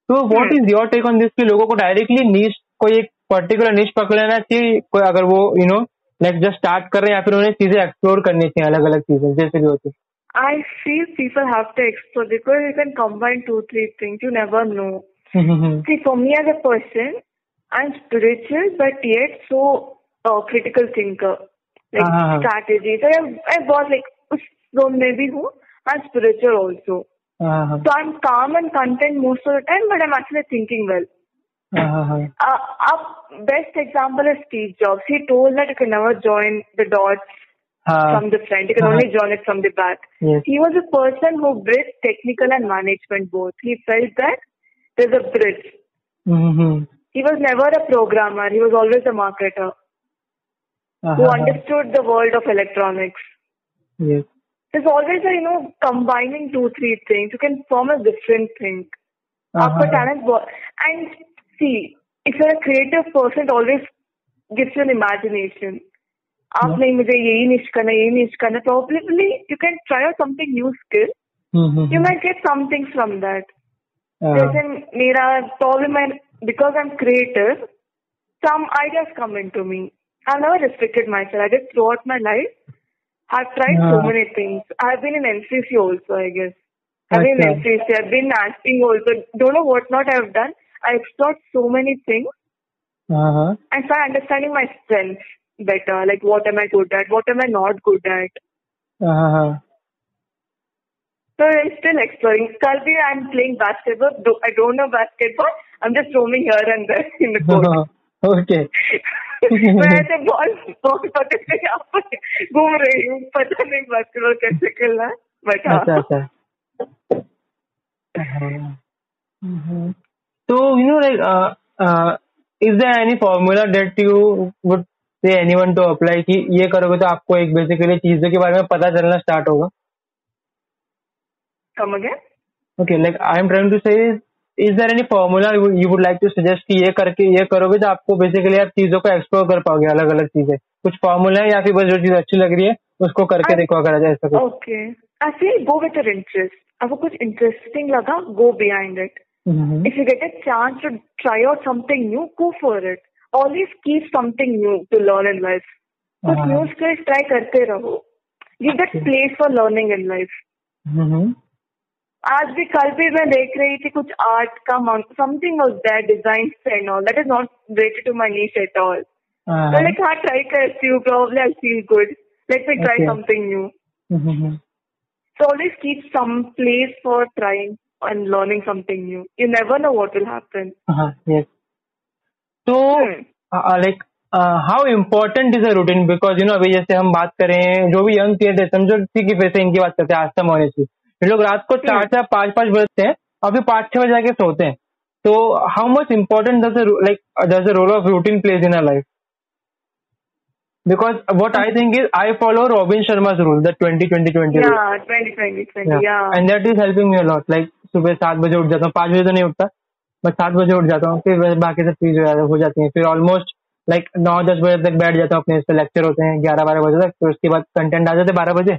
तो what Hmm. Is your take on this कि लोगों को डायरेक्टली नीच कोई एक पर्टिकुलर निश पकड़ लेना चाहिए कोई अगर वो you know like just start कर रहे हैं या फिर उन्हें चीज़ें एक्सप्लोर करनी चाहिए अलग अलग चीज़ें जैसे भी होती I feel people have to explore because you can combine two, three things. You never know. See, for me as a person, I'm spiritual, but yet so uh, critical thinker, like हाँ, हाँ, हाँ. strategy. So I, I was like, उस zone में भी हूँ. I'm spiritual also. हाँ हाँ So I'm calm and content most of the time, but I'm actually thinking well. हाँ हाँ हाँ Uh, a best example is Steve Jobs. He told that you can never join the dots हाँ from the front. You can Uh-huh. only join it from the back. yes He was a person who bridged technical and management both. He felt that there's a bridge. Hmm He was never a programmer. He was always a marketer हाँ who हाँ understood the world of electronics. yes There's always a, you know, combining two, three things. You can form a different thing. हाँ आपका हाँ talent wo- and see, if you're a creative person, it always gives you an imagination. आप Yeah. नहीं मुझे यही निश करना यही निश करना probably you can try out something new skill. Hmm You might get some things from that. हाँ जैसे मेरा problem है because I'm creative, some ideas come into me. I've never restricted myself. I just throughout my life, I've tried yeah. so many things. I've been in NCC also, I guess. I've been in NCC. I've been acting also. Don't know what not I've done. I explored so many things. Uh-huh. And start understanding my strengths better. Like, what am I good at? What am I not good at? Uh-huh. So I'm still exploring. Currently, I'm playing basketball. I don't know basketball. I'm just roaming here and there in the court. Uh-huh. Okay. मैं ऐसे बॉल बॉल पकड़ यहाँ पर घूम रही हूँ पता नहीं बास्केटबॉल कैसे खेलना है बट अच्छा अच्छा। हाँ. You know like uh, uh, is there any formula that you would say anyone to apply कि ये करोगे तो आपको एक बेसिकली चीज़ों के बारे में पता चलना स्टार्ट होगा? Come again okay like I am trying to say is there any formula you would like to suggest कि ये करके ये करोगे तो आपको बेसिकली आप चीज़ों को एक्सप्लोर कर पाओगे अलग अलग चीज़ें कुछ फॉर्मूला है या फिर बस जो चीज़ अच्छी लग रही है उसको करके देखो अगर ऐसा कुछ okay feel go with your interest आपको कुछ इंटरेस्टिंग लगा go behind it. If you get a chance to try out something new, go for it. Always keep something new to learn in life. कुछ new skills try करते रहो. Give that place for learning in life. Mhm. आज भी कल भी मैं देख रही थी कुछ आर्ट का something was there design and all that is not related to my niche at all हाँ. तो लाइक हाँ ट्राई करती हूँ probably I'll feel good let me try Okay. something new Mhm. so always keep some place for trying and learning something new you never know what will happen हाँ, yes. तो Hmm. Like how important is a routine because you know अभी जैसे हम बात करें जो भी यंग थे समझो किसी की वैसे इनकी बात करते हैं आस्था होने की ये लोग रात को चार चार पाँच पाँच बजते हैं और फिर पाँच छह बजे जाके सोते हैं। तो how much important does like does the role of routine plays in a life because what I think is I follow Robin Sharma's rule the 20 20 20 rule. 20 20 20 yeah, and that is helping me a lot like सुबह सात बजे उठ जाता हूँ पाँच बजे तो नहीं उठता बस सात बजे उठ जाता हूँ फिर बाकी सब चीज़ हो जाती है। फिर ऑलमोस्ट लाइक नौ दस बजे तक बैठ जाता हूँ अपने इस लेक्चर होते हैं ग्यारह बारह बजे तक फिर उसके बाद कंटेंट आ जाते हैं बारह बजे।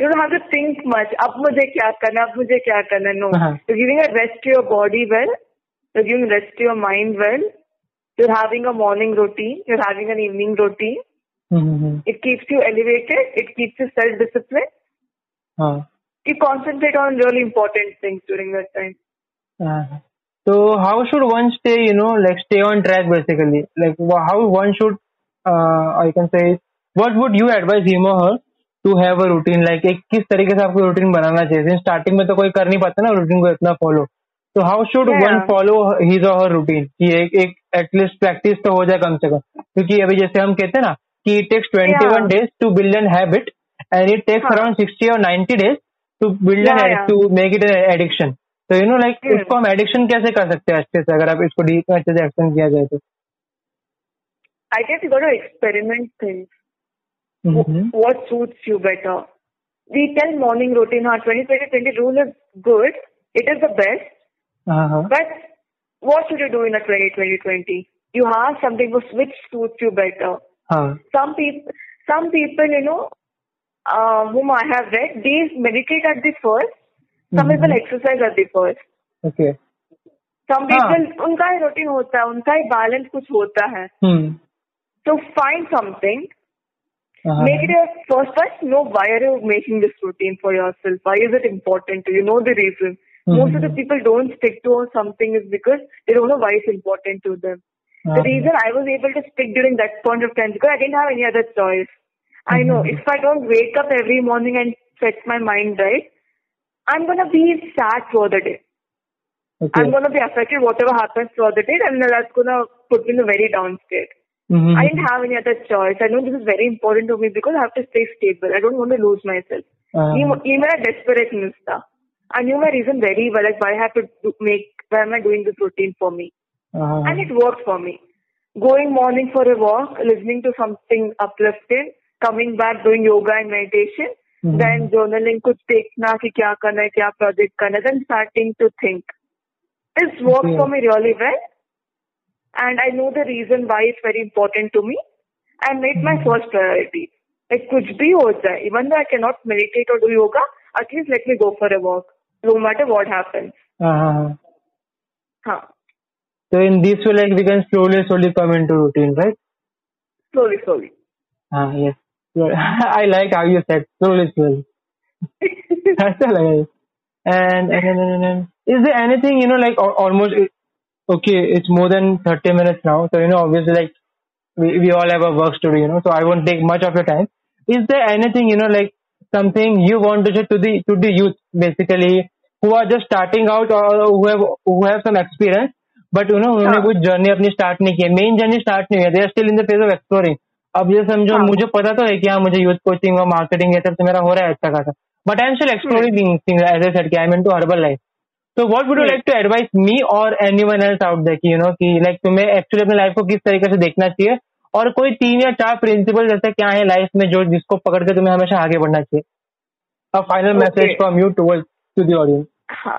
You don't have to think much. Up, mujhe kya karna? Ab mujhe kya karna? No. Uh-huh. You're giving a rest to your body well. You're giving rest to your mind well. You're having a morning routine. You're having an evening routine. Mm-hmm. It keeps you elevated. It keeps you self-disciplined. Uh-huh. You concentrate on really important things during that time. Uh-huh. So how should one stay, you know, like stay on track basically? Like how one should, uh, I can say, what would you advise him or her to have a routine? Like एक किस तरीके से आपको रूटीन बनाना चाहिए? स्टार्टिंग में तो कोई कर नहीं पाता ना रूटीन को इतना फॉलो तो how should one follow his और हर रूटीन कि एक एक एटलीस्ट प्रैक्टिस तो हो जाए कम से कम. क्योंकि अभी जैसे हम कहते हैं ना कि it takes twenty one days to build an habit and it takes. Around sixty और ninety days to build an to make it an addiction तो यू नो लाइक. इसको हम एडिक्शन कैसे कर सकते हैं अच्छे से? अगर आप इसको डीप में अच्छे से एक्सप्लेन किया जाए तो. I guess you got to experiment Mhm. what suits you better. We tell morning routine, our 20-20-20 rule is good. It is the best. Uh-huh. But what should you do in a 20-20-20? You have something which suits you better. Uh-huh. Some people, some people, you know, uh, whom I have read, they meditate at the first. Some Mhm. people exercise at the first. Okay. Some हाँ. people, उनका ही routine होता है, उनका ही balance कुछ होता है. Hmm. So find something. Uh-huh. Make it your first first know why are you making this routine for yourself? Why is it important to you? Know the reason. Most of the Mhm. people don't stick to something is because they don't know why it's important to them. The Uh-huh. reason I was able to stick during that point of time because I didn't have any other choice. I know Mhm. if I don't wake up every morning and set my mind right, I'm gonna be sad throughout the day. Okay. I'm gonna be affected whatever happens throughout the day, and that's gonna put me in a very down state. Mhm. I didn't have any other choice. I know this is very important to me because I have to stay stable. I don't want to lose myself. Uh-huh. ये ये मेरा desperation था. I knew my reason very well, like why I have to do, make, why am I doing this routine for me? Uh-huh. And it worked for me. Going morning for a walk, listening to something uplifting, coming back doing yoga and meditation, Mhm. then journaling कुछ देखना कि क्या करना है, क्या project करना है, then starting to think. This worked Okay. for me really well. and I know the reason why it's very important to me. I made my hmm. first priority. It could be ho even though I cannot meditate or do yoga, at least let me go for a walk, no matter what happens. Uh-huh. Huh. So in this way, like we can slowly, slowly come into routine, right? Slowly, slowly. Ah, yes. I like how you said slowly, slowly. That's all I. And, and, and, and, and is there anything you know like almost okay? It's more than thirty minutes now, so you know obviously like we we all have our works to do, you know. So I won't take much of your time. Is there anything you know like something you want to say to the to the youth basically who are just starting out or who have who have some experience but you know उन्होंने हाँ. कुछ जर्नी अपनी स्टार्ट नहीं की है मेन जर्नी स्टार्ट नहीं हुई है they are still in the phase of exploring अब ये समझो हाँ. मुझे पता तो है कि हाँ मुझे यूथ कोचिंग और मार्केटिंग ये सब तो मेरा हो रहा है अच्छा खासा but I am still exploring things as I said कि I am into herbal life तो what would you. Like to advise me और एनीवन एल्स आउट देयर कि यू नो कि लाइक तुम्हें एक्चुअली अपनी लाइफ को किस तरीके से देखना चाहिए और कोई तीन या चार प्रिंसिपल जैसे क्या है लाइफ में जो जिसको पकड़ के तुम्हें हमेशा आगे बढ़ना चाहिए a final message from you towards to the audience Huh.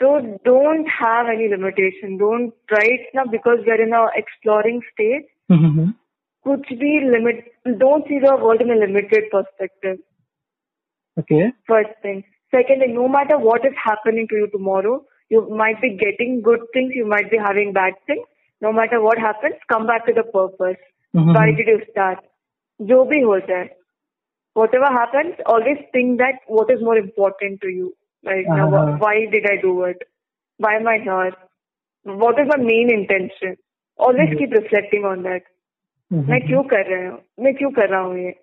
So don't have any limitation. Don't right now because we're in a exploring stage. कुछ भी limit. Don't see the world in a limited perspective. Okay First thing. Second thing. No matter what is happening to you tomorrow, you might be getting good things. You might be having bad things. No matter what happens, come back to the purpose. Why did you start? जो भी हो जाए. Whatever happens, always think that what is more important to you right now. Uh-huh. Why did I do it? Why am I here? What is my main intention? Always keep reflecting on that. मैं क्यों कर रहा हूँ मैं क्यों कर रहा हूँ ये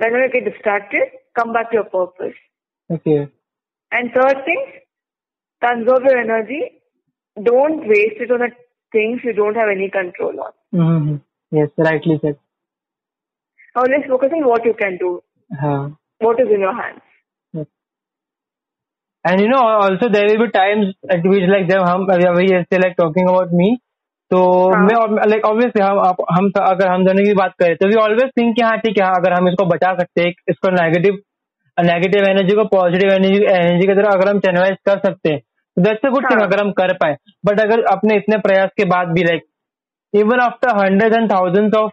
Whenever you get distracted, come back to your purpose. Okay And third thing, conserve your energy. Don't waste it on the things you don't have any control on. Yes rightly said Always focus on what you can do, हाँ what is in your hands. And you know also there will be times at which like जब हम वही ऐसे लाइक टॉकिंग अबाउट मी तो हाँ. मैं लाइक ऑब्वियसली हम आप- हम अगर हम दोनों की बात करें तो वी ऑलवेज थिंक कि हाँ ठीक है हाँ, अगर हम इसको बचा सकते हैं इसको नेगेटिव नेगेटिव एनर्जी को पॉजिटिव एनर्जी एनर्जी की तरह अगर हम चैनलाइज कर सकते हैं तो दैट्स अ गुड थिंग हाँ. अगर हम कर पाए बट अगर अपने इतने प्रयास के बाद भी like even after hundred and thousand of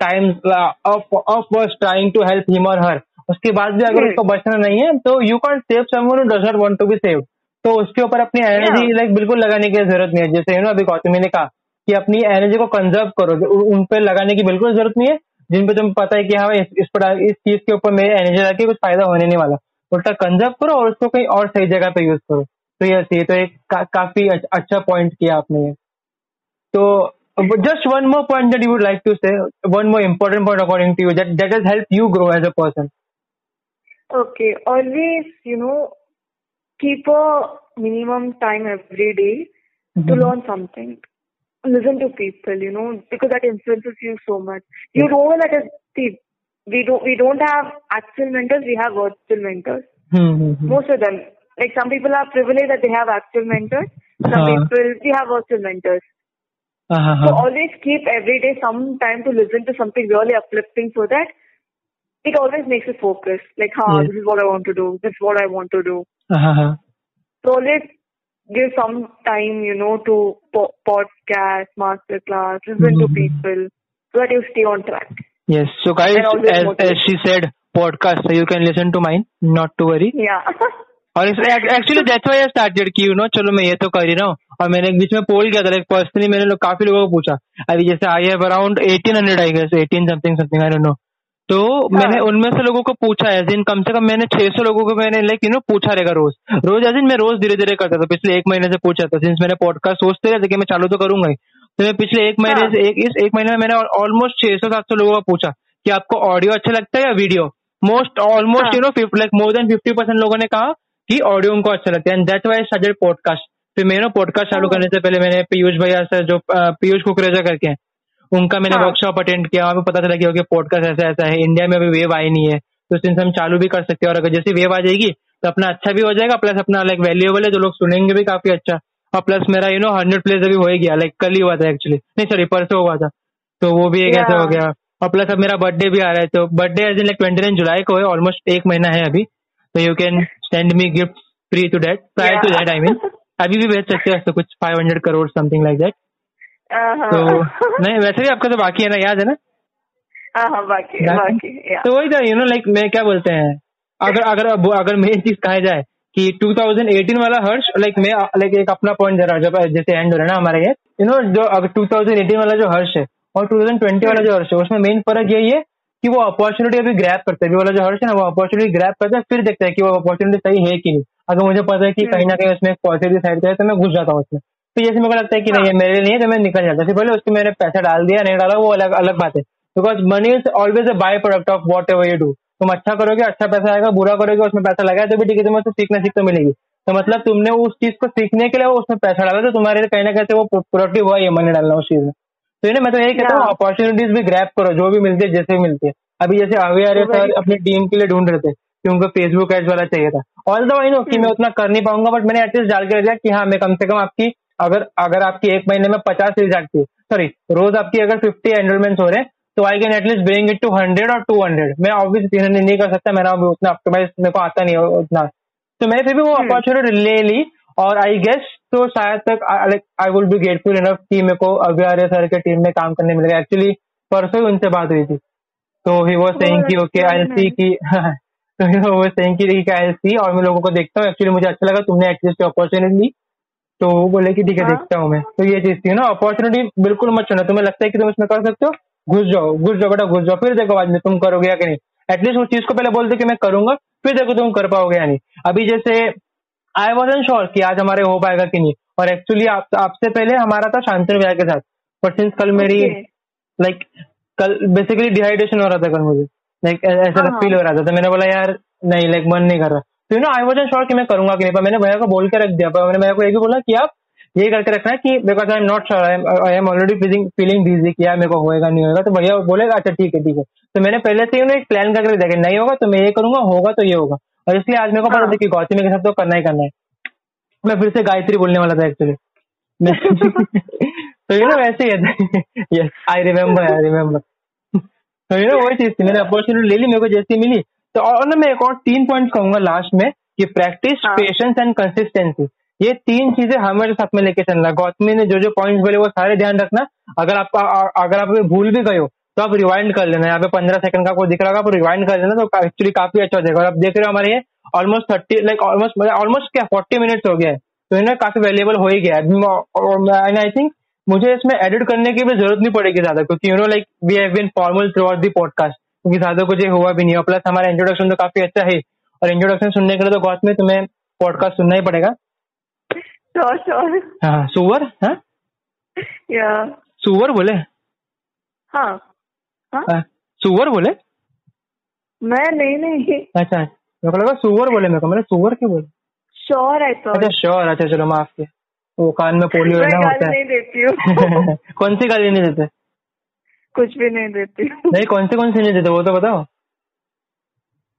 times of worse trying to help him और हर उसके बाद भी अगर. उसको बचना नहीं है तो you can save someone who does not want to be save तो उसके ऊपर अपनी एनर्जी. लाइक बिल्कुल लगाने की ज़रूरत नहीं है जैसे यू नो अभी गौतमी ने कहा कि अपनी एनर्जी को कंजर्व करो उन पर लगाने की बिल्कुल ज़रूरत नहीं है जिन पे तुम्हें पता है कि हाँ इस पर इस चीज़ के ऊपर मेरे एनर्जी लगा के कुछ फ़ायदा होने नहीं वाला। उल्टा कंजर्व करो और उसको कहीं और सही जगह पे यूज़ करो। तो ये सही तो एक का, काफ़ी अच्छा पॉइंट किया आपने। तो just one more point that you would like to say one more important point according to you that that is help you grow as a person okay always you know keep a minimum time every day to learn something Listen to people, you know, because that influences you so much. You don't know that see, we don't, we don't have actual mentors, we have virtual mentors. Mm-hmm. Most of them. Like some people are privileged that they have actual mentors. Some Uh-huh. people, we have virtual mentors. So Uh-huh. always keep every day some time to listen to something really uplifting so that it always makes you focus. Like, huh, Yes. this is what I want to do. This is what I want to do. हाँ हाँ So always give some time, you know, to po- podcast, master class, listen to Mhm. people, so that you stay on track. yes so guys as, as she said podcast so you can listen to mine not to worry Yeah. और actually that's why I started कि यू नो चलो मैं ये तो कर ही रहा हूँ और मैंने बीच में पोल किया था लाइक पर्सनली मैंने लोग काफ़ी लोगों को पूछा अभी जैसे I have around 1800 I guess 18 something something I don't know तो हाँ। मैंने उनमें से लोगों को पूछा है दिन कम से कम मैंने 600 लोगों को मैंने लाइक यू नो पूछा रहेगा रोज रोज एज मैं रोज धीरे धीरे करता था पिछले एक महीने से पूछा था सिंस मैंने पॉडकास्ट सोचते रहते कि मैं चालू तो करूँगा ही तो मैं पिछले एक महीने हाँ। से एक इस एक महीने में मैंने ऑलमोस्ट 600 700 लोगों को पूछा कि आपको ऑडियो अच्छा लगता है या video most almost. You know like more than fifty percent लोगों ने कहा कि ऑडियो उनको अच्छा लगता है and that's why suggest podcast फिर मैं ना पॉडकास्ट चालू हाँ। करने से पहले मैंने पीयूष भैया से जो पीयूष कुकरेजा करके हैं उनका मैंने हाँ। वर्कशॉप अटेंड किया वहाँ पे पता चला कि ओके पॉडकास्ट ऐसा ऐसा है इंडिया में अभी वेव आई नहीं है तो सिंस हम चालू भी कर सकते हैं। और अगर जैसे वेव आ जाएगी तो अपना अच्छा भी हो जाएगा प्लस अपना लाइक वैल्यूएबल है जो लोग सुनेंगे भी काफ़ी अच्छा। और प्लस मेरा यू नो हंड्रेड प्लेस अभी हो ही गया लाइक कल ही हुआ था एक्चुअली नहीं सॉरी परसों हुआ था। तो वो भी एक ऐसा हो गया। और प्लस अब मेरा बर्थडे भी आ रहा है तो birthday as in like twenty nine जुलाई को है ऑलमोस्ट एक महीना है अभी। तो you can send me gift free to date prior to. That I mean अभी भी भेज सकते हो कुछ five hundred crore something like that. तो नहीं वैसे भी आपका तो बाकी है ना याद है ना? हाँ बाकी? बाकी? तो वही था यू नो लाइक मैं क्या बोलते हैं अगर अगर अगर मेन चीज़ कहा जाए कि 2018 वाला हर्ष लाइक मैं लाइक एक अपना पॉइंट जरा जब जैसे एंड हो रहा है ना हमारे ये यू नो जो अगर 2018 वाला जो हर्ष है और 2020 वाला जो हर्ष है उसमें मेन फ़र्क यही है कि वो अपॉर्चुनिटी अभी ग्रैप करता है। वाला जो हर्ष है ना वो अपॉर्चुनिटी ग्रैप करता है फिर देखता है कि वो अपॉर्चुनिटी सही है कि नहीं। अगर मुझे पता है कि कहीं ना कहीं उसमें पॉजिटिव साइड है तो मैं घुस जाता हूँ उसमें। तो जैसे मेरे को लगता है कि नहीं ये मेरे लिए है तो मैं निकल जाता। हूँ पहले उसके मैंने पैसा डाल दिया नहीं डाला वो अलग अलग बात है। Because money is always a by product of whatever you do तुम अच्छा करोगे अच्छा पैसा आएगा बुरा करोगे उसमें पैसा लगाया तो भी ठीक है तुम्हें उससे सीखना सीख तो मिलेगी। तो मतलब तुमने उस चीज़ को सीखने के लिए वो उसमें पैसा डाला तो तुम्हारे लिए कहीं ना कहीं वो प्रोडक्टिव हुआ ये मनी डालना उस चीज़ में। तो ये ना मैं तो यही कहता हूँ अपॉर्चुनिटीज़ भी ग्रैप करो जो भी मिलती है जैसे भी मिलती है। अभी जैसे So सर very- अपनी टीम के लिए ढूंढ रहे थे कि उनको फेसबुक एड्स वाला चाहिए था। ऑल द आई नो कि मैं उतना कर नहीं पाऊँगा बट मैंने एटलीस्ट डाल के रख दिया कि हाँ मैं कम से कम आपकी अगर अगर आपकी एक महीने में पचास आती है सॉरी रोज आपकी अगर फिफ्टी एनरोलमेंट हो रहे हैं तो I can at least bring it to hundred और टू हंड्रेड मैं हंड्रेड नहीं कर सकता मेरा उतना ऑप्टिमाइज मेरे को आता नहीं है उतना। तो मैंने फिर भी वो। अपॉर्चुनिटी ले ली और आई गेस तो शायद तक like I would be grateful enough कि मेरे को अभी आर्य सर के टीम में काम करने मिलेगा एक्चुअली परसों उनसे बात हुई थी। तो ही वो सेइंग कि ओके आई सी कि तो वो सेइंग कि आई सी और मैं लोगों को देखता हूँ। एक्चुअली मुझे अच्छा लगा तुमने एटलीस्ट अपॉर्चुनिटी ली। तो वो बोले कि ठीक है हाँ। देखता हूँ मैं। तो ये चीज़ थी ना अपॉर्चुनिटी बिल्कुल मत चुनो तुम्हें लगता है कि तुम इसमें कर सकते हो? घुस जाओ घुस जाओ बेटा घुस जाओ। फिर देखो बाद में तुम करोगे या कि नहीं एटलीस्ट उस चीज़ को पहले बोल दो कि मैं करूँगा फिर देखो तुम कर पाओगे या नहीं। अभी जैसे आई वॉज़ एन श्योर कि आज हमारे हो पाएगा कि नहीं। और एक्चुअली आप, आपसे पहले हमारा था शांतनु भैया के साथ। बट सिंस कल मेरी Okay. लाइक कल बेसिकली डिहाइड्रेशन हो रहा था कल मुझे। लाइक ऐसा हाँ, फील हो। रहा था। तो मैंने बोला यार नहीं लाइक मन नहीं कर रहा। तो you know I was sure कि मैं करूँगा कि नहीं पर मैंने भैया को बोल के रख दिया। पर मैंने भैया को ये भी बोला कि आप ये करके रखना है कि because I am not sure I am already feeling feeling busy कि यार मेरे को होएगा नहीं होगा तो भैया बोलेगा अच्छा ठीक है ठीक है। तो मैंने पहले से ही एक प्लान करके देखा नहीं होगा तो मैं ये करूँगा होगा तो ये होगा। और इसलिए आज मेरे को पता हाँ। था कि गौतमी के साथ तो करना ही करना है। मैं फिर से गायत्री बोलने वाला था एक्चुअली तो यू नो वैसे ही है। Yes I remember I remember तो यू नो वही चीज़ थी। मैंने अपॉर्चुनिटी ले ली मेरे को जैसी मिली। तो और ना मैं एक और तीन पॉइंट कहूँगा लास्ट में कि प्रैक्टिस। पेशेंस एंड कंसिस्टेंसी ये तीन चीज़ें हमारे साथ में लेके चलना। गौतमी ने जो जो पॉइंट्स बोले वो सारे ध्यान रखना। अगर आप अगर आप भूल भी गए हो तो आप रिवाइंड कर लेना। यहाँ पे पंद्रह सेकंड का कोई दिख रहा होगा आप रिवाइंड कर लेना तो एक्चुअली काफ़ी अच्छा हो जाएगा। और आप देख रहे हो हमारे ये almost thirty like almost almost क्या फोर्टी मिनट्स हो गया है। तो इन्हें काफ़ी वैल्यूएबल हो ही गया है। एंड आई थिंक मुझे इसमें एडिट करने की भी ज़रूरत नहीं पड़ेगी ज़्यादा क्योंकि you know like we have been formal throughout the podcast क्योंकि ज़्यादा कुछ ये हुआ भी नहीं। है प्लस हमारा इंट्रोडक्शन तो काफ़ी अच्छा है। और इंट्रोडक्शन सुनने के लिए तो गौत में तुम्हें पॉडकास्ट सुनना ही पड़ेगा। Sure, sure. हाँ सुअर हाँ? Yeah. सुअर बोले? हाँ। हाँ? हाँ, सुअर बोले? मैं नहीं नहीं। अच्छा मेरे को लगा सुअर बोले मेरे को मैंने सुअर क्यों बोले? श्योर आई अच्छा श्योर अच्छा चलो माफ़ किया। वो कान में पोलियो है ना होता नहीं देती है। कौन सी गाली नहीं देते? कुछ भी नहीं देती नहीं कौन सी कौन सी नहीं देते वो तो बताओ।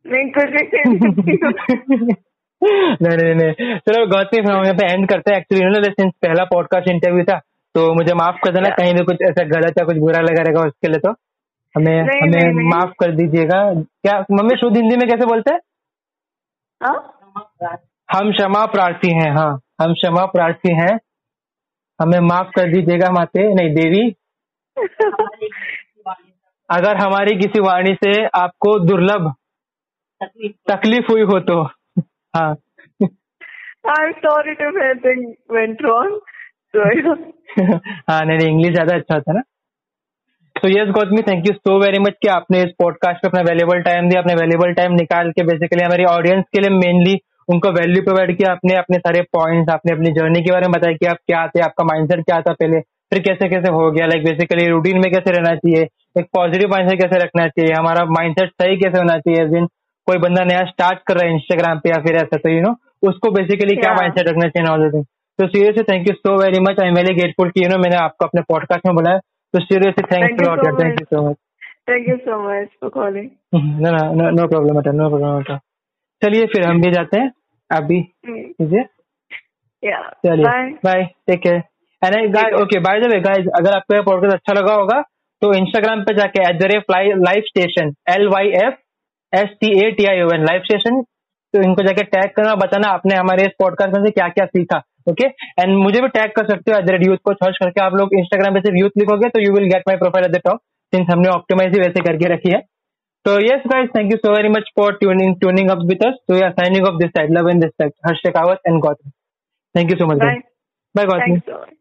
नहीं कुछ भी नहीं नहीं नहीं नहीं चलो गौतमी हम यहाँ पे एंड करते हैं। एक्चुअली ना सिंस पहला पॉडकास्ट इंटरव्यू था तो मुझे माफ़ कर देना कहीं भी कुछ ऐसा गलत या कुछ बुरा लगा रहेगा उसके लिए तो हमें हमें। माफ़ कर दीजिएगा। क्या मम्मी शुद्ध हिंदी में कैसे बोलते हैं? हाँ? हम क्षमा प्रार्थी हैं हाँ। हम क्षमा प्रार्थी हैं। हमें माफ़ कर दीजिएगा माते नहीं देवी। अगर हमारी किसी वाणी से आपको दुर्लभ तकलीफ़ हुई हो तो हाँ I'm sorry if anything went wrong. So I don't. हाँ नहीं नहीं इंग्लिश ज़्यादा अच्छा होता है ना तो yes Gautami thank you so very much कि आपने इस पॉडकास्ट पे अपना वैल्यूबल टाइम दिया अपने वैल्यूबल टाइम निकाल के बेसिकली हमारी ऑडियंस के लिए मेनली उनको वैल्यू प्रोवाइड किया आपने अपने सारे पॉइंट्स आपने अपनी जर्नी के बारे में बताया कि आप क्या थे आपका माइंडसेट क्या था पहले फिर कैसे कैसे हो गया लाइक बेसिकली रूटीन में कैसे रहना चाहिए एक पॉजिटिव माइंडसेट कैसे रखना चाहिए? हमारा माइंडसेट सही कैसे होना चाहिए? दिन कोई बंदा नया स्टार्ट कर रहा है इंस्टाग्राम पे या फिर ऐसा तो यू नो उसको बेसिकली क्या. माइंडसेट रखना चाहिए तो seriously thank you so very much I am very grateful कि यू नो मैंने आपको अपने पॉडकास्ट में बुलाया। तो seriously thanks lot thank you so much Thank you so much. For calling. No no no problem अटा नो प्रॉब्लम अटा चलिए फिर हम भी जाते हैं। आप भी Mm. कीजिए। चलिए bye take care and guys okay by the way guys अगर आपको ये पॉडकास्ट अच्छा लगा होगा तो इंस्टाग्राम पे जाके at the rate live station L Y F S T A T I O N live station तो इनको जाके टैग करना बताना आपने हमारे इस पॉडकास्ट में से क्या क्या सीखा ओके एंड मुझे भी टैग कर सकते हो एट द रेट यूथ को सर्च करके आप लोग इंस्टाग्राम पे सिर्फ़ यूथ लिखोगे तो you will get my profile at the top since हमने ऑप्टिमाइज ही वैसे करके रखी है। तो yes guys thank you so very much for tuning tuning up with us तो यार signing off this side love and respect Harsh Shekhawat and Gautam thank you so much. Bye Gautam.